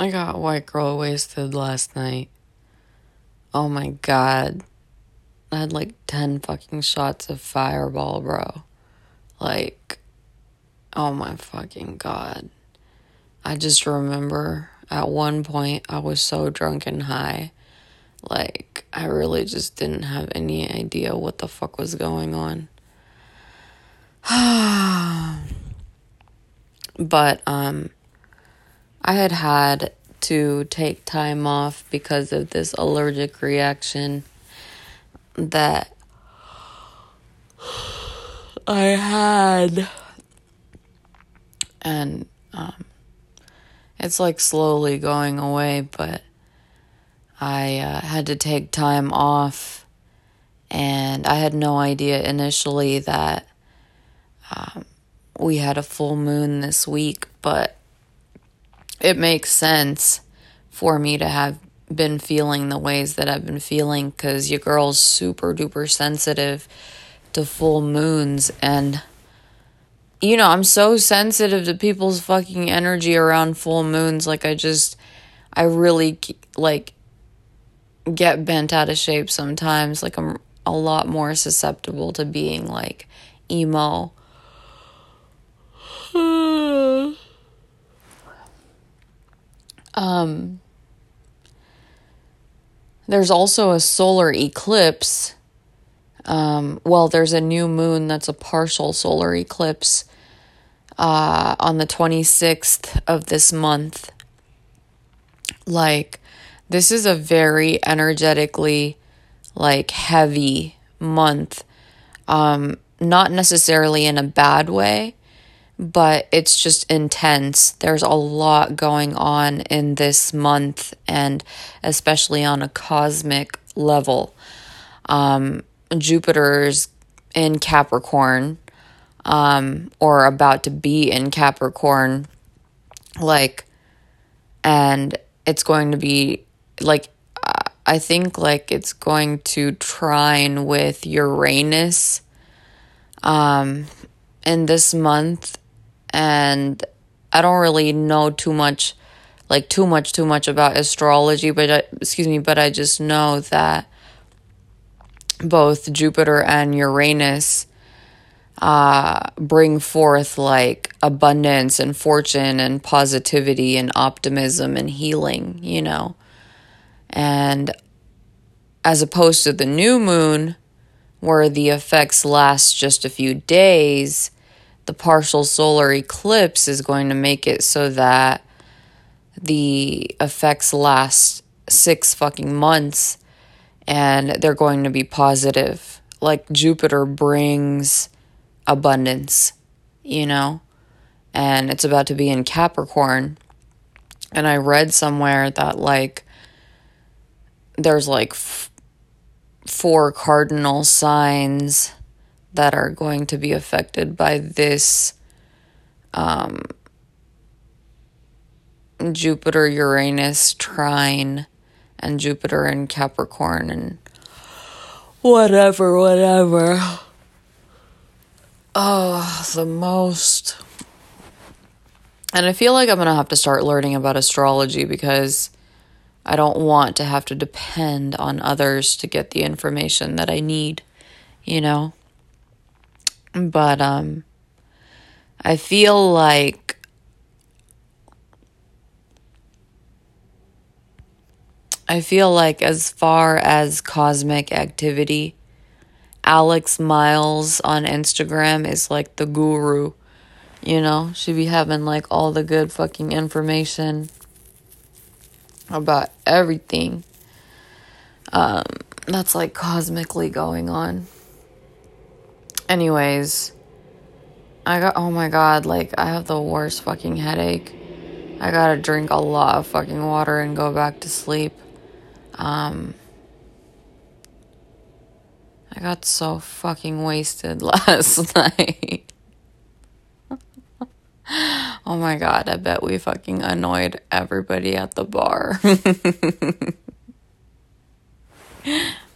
I got white girl wasted last night. Oh my god. I had like 10 fucking shots of fireball, bro. Like, oh my fucking god. I just remember at one point I was so drunk and high. Like, I really just didn't have any idea what the fuck was going on. but, um, I had had to take time off because of this allergic reaction that I had. And um, it's like slowly going away, but I uh, had to take time off. And I had no idea initially that um, we had a full moon this week, but it makes sense for me to have been feeling the ways that I've been feeling because your girl's super duper sensitive to full moons. And, you know, I'm so sensitive to people's fucking energy around full moons. Like, I just, I really, like, get bent out of shape sometimes. Like, I'm a lot more susceptible to being, like, emo. Um, there's also a solar eclipse. Um, well, there's a new moon that's a partial solar eclipse uh, on the 26th of this month. Like, this is a very energetically, like, heavy month. Um, not necessarily in a bad way, but it's just intense. There's a lot going on in this month, and especially on a cosmic level. Um, Jupiter's in Capricorn, um, or about to be in Capricorn, like, and it's going to be like, I think like it's going to trine with Uranus um in this month and I don't really know too much, like too much, too much about astrology, but I, excuse me, but I just know that both Jupiter and Uranus uh, bring forth like abundance and fortune and positivity and optimism and healing, you know. And as opposed to the new moon, where the effects last just a few days, the partial solar eclipse is going to make it so that the effects last six fucking months and they're going to be positive. Like Jupiter brings abundance, you know? And it's about to be in Capricorn. And I read somewhere that, like, there's like f- four cardinal signs that are going to be affected by this um, Jupiter Uranus trine and Jupiter in Capricorn and whatever, whatever. Oh, the most. And I feel like I'm going to have to start learning about astrology because I don't want to have to depend on others to get the information that I need, you know? But um I feel like I feel like as far as cosmic activity, Alex Miles on Instagram is like the guru. You know, she be having like all the good fucking information about everything. Um, that's like cosmically going on. Anyways, I got, oh my god, like, I have the worst fucking headache. I gotta drink a lot of fucking water and go back to sleep. Um, I got so fucking wasted last night. oh my god, I bet we fucking annoyed everybody at the bar.